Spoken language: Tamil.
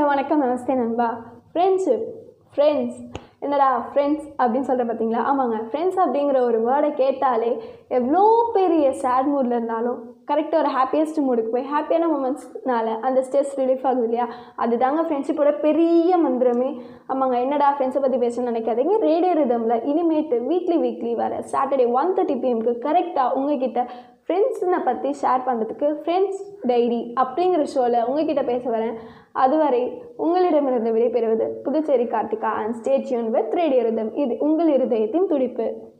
ஹலோ வணக்கம். நமஸ்தே நண்பா. ஃப்ரெண்ட்ஷிப் ஃப்ரெண்ட்ஸ் என்னடா ஃப்ரெண்ட்ஸ் அப்படின்னு சொல்கிற பார்த்தீங்களா ஆமாங்க. ஃப்ரெண்ட்ஸ் அப்படிங்கிற ஒரு வேர்டை கேட்டாலே எவ்வளோ பெரிய சேட் மூடில் இருந்தாலும் கரெக்டாக ஒரு ஹாப்பியஸ்ட் மூடுக்கு போய் ஹாப்பியான மூமெண்ட்ஸ்னால அந்த ஸ்ட்ரெஸ் ரிலீஃப் ஆகுது இல்லையா? அதுதாங்க ஃப்ரெண்ட்ஷிப்போட பெரிய மந்திரமே. ஆமாங்க. என்னடா ஃப்ரெண்ட்ஸை பற்றி பேசணும்னு நினைக்காதீங்க. ரேடியோ ரிதமில் இனிமேட்டு வீக்லி வீக்லி வர சாட்டர்டே ஒன் தேர்ட்டி பிஎம்க்கு கரெக்டாக உங்ககிட்ட ஃப்ரெண்ட்ஸனை பற்றி ஷேர் பண்ணுறதுக்கு ஃப்ரெண்ட்ஸ் டைரி அப்படிங்கிற ஷோவில் உங்ககிட்ட பேச வரேன். அதுவரை உங்களிடமிருந்து விடைபெறுவது Puducherry Karthika and stay tuned with radio rhythm இது உங்கள் இருதயத்தின் துடிப்பு.